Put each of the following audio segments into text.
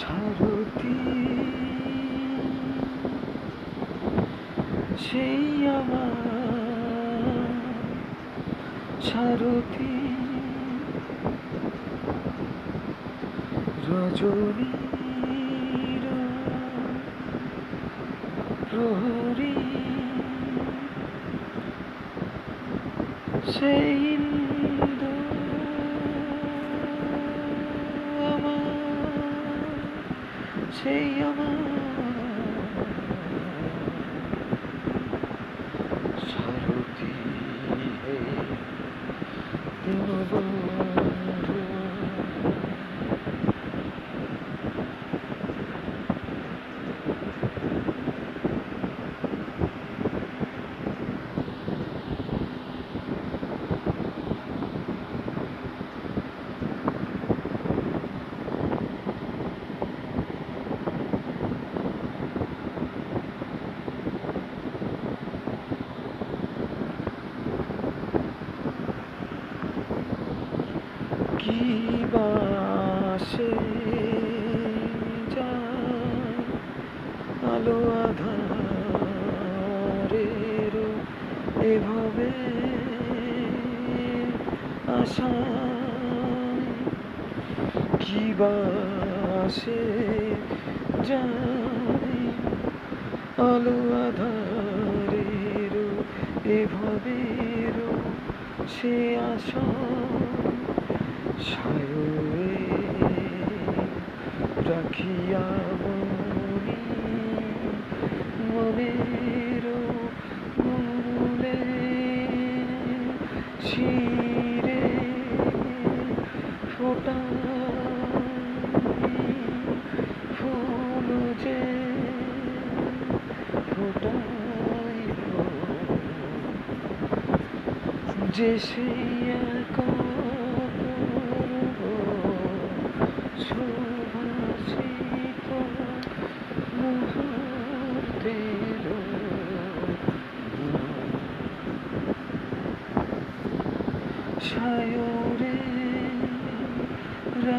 সারথী। সেই আমার সারথী। রজনীর প্রহরী। সেই ইন্দ্র আমার সেই আমার কি বাসে আলো আধারের এভাবে আশা কি বাসে যায় আলো আধারের এভাবে সে আশা সায়রে রাখিয়া মনি মনের মূলে শিরে ফোটাই ফুল যে ফোটাই যে সেই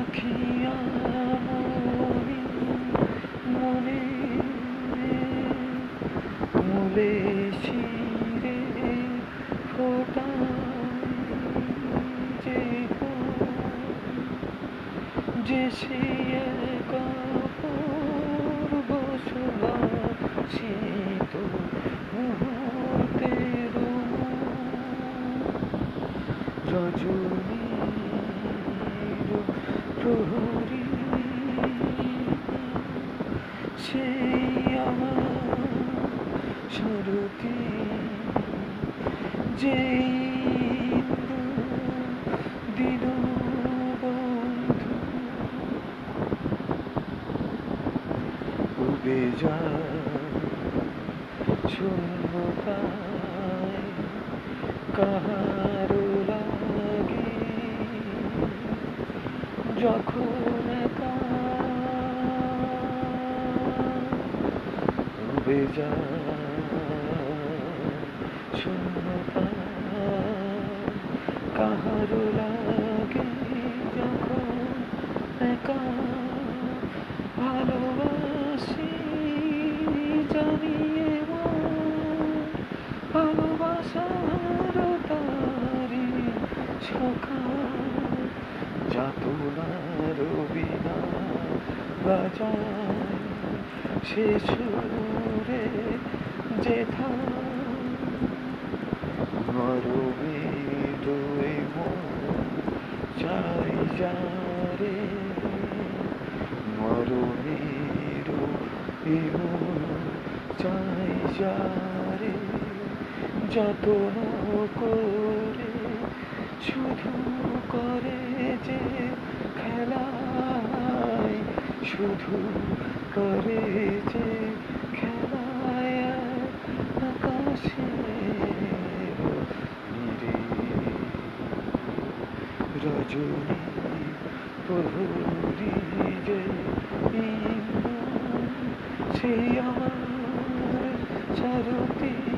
রাখিয়া মনে মূলে শিরে ফোটাই যে যে সে এক অপূর্ব সুবাসিত মুহূর্তের রজনীর প্রহরী সেই আমার সারথী যে দিন বন্ধু উবে যায় শূন্যতায় কাহারো লাগে যখন ডুবে যায় শূন্যতা কাহারো লাগে যখন একা ভালোবাসি জানিয়ে ভালোবাসার তারি সখা বিনা বাজায় সে সুরে যেথা মরবে দুই চাই যারে মরবে চাই যারে যতন করে শুধু করে যে খেলায়, শুধু করে যে খেলায় আকাশে নিরে রজনী প্রহরী যে সেই আমার চারুতি